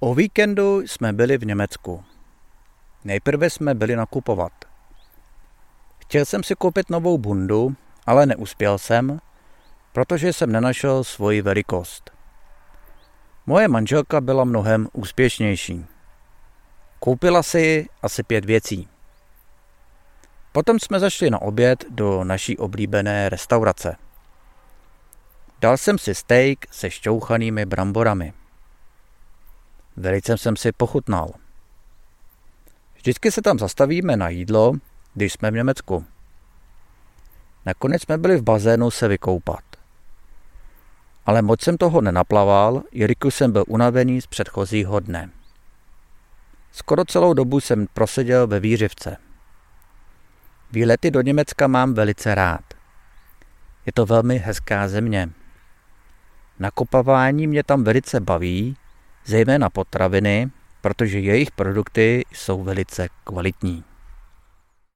O víkendu jsme byli v Německu. Nejprve jsme byli nakupovat. Chtěl jsem si koupit novou bundu, ale neuspěl jsem, protože jsem nenašel svoji velikost. Moje manželka byla mnohem úspěšnější. Koupila si asi pět věcí. Potom jsme zašli na oběd do naší oblíbené restaurace. Dal jsem si steak se šťouchanými bramborami. Velice jsem si pochutnal. Vždycky se tam zastavíme na jídlo, když jsme v Německu. Nakonec jsme byli v bazénu se vykoupat. Ale moc jsem toho nenaplaval, jelikož jsem byl unavený z předchozího dne. Skoro celou dobu jsem proseděl ve výřivce. Výlety do Německa mám velice rád. Je to velmi hezká země. Nakopávání mě tam velice baví, zejména potraviny, protože jejich produkty jsou velice kvalitní.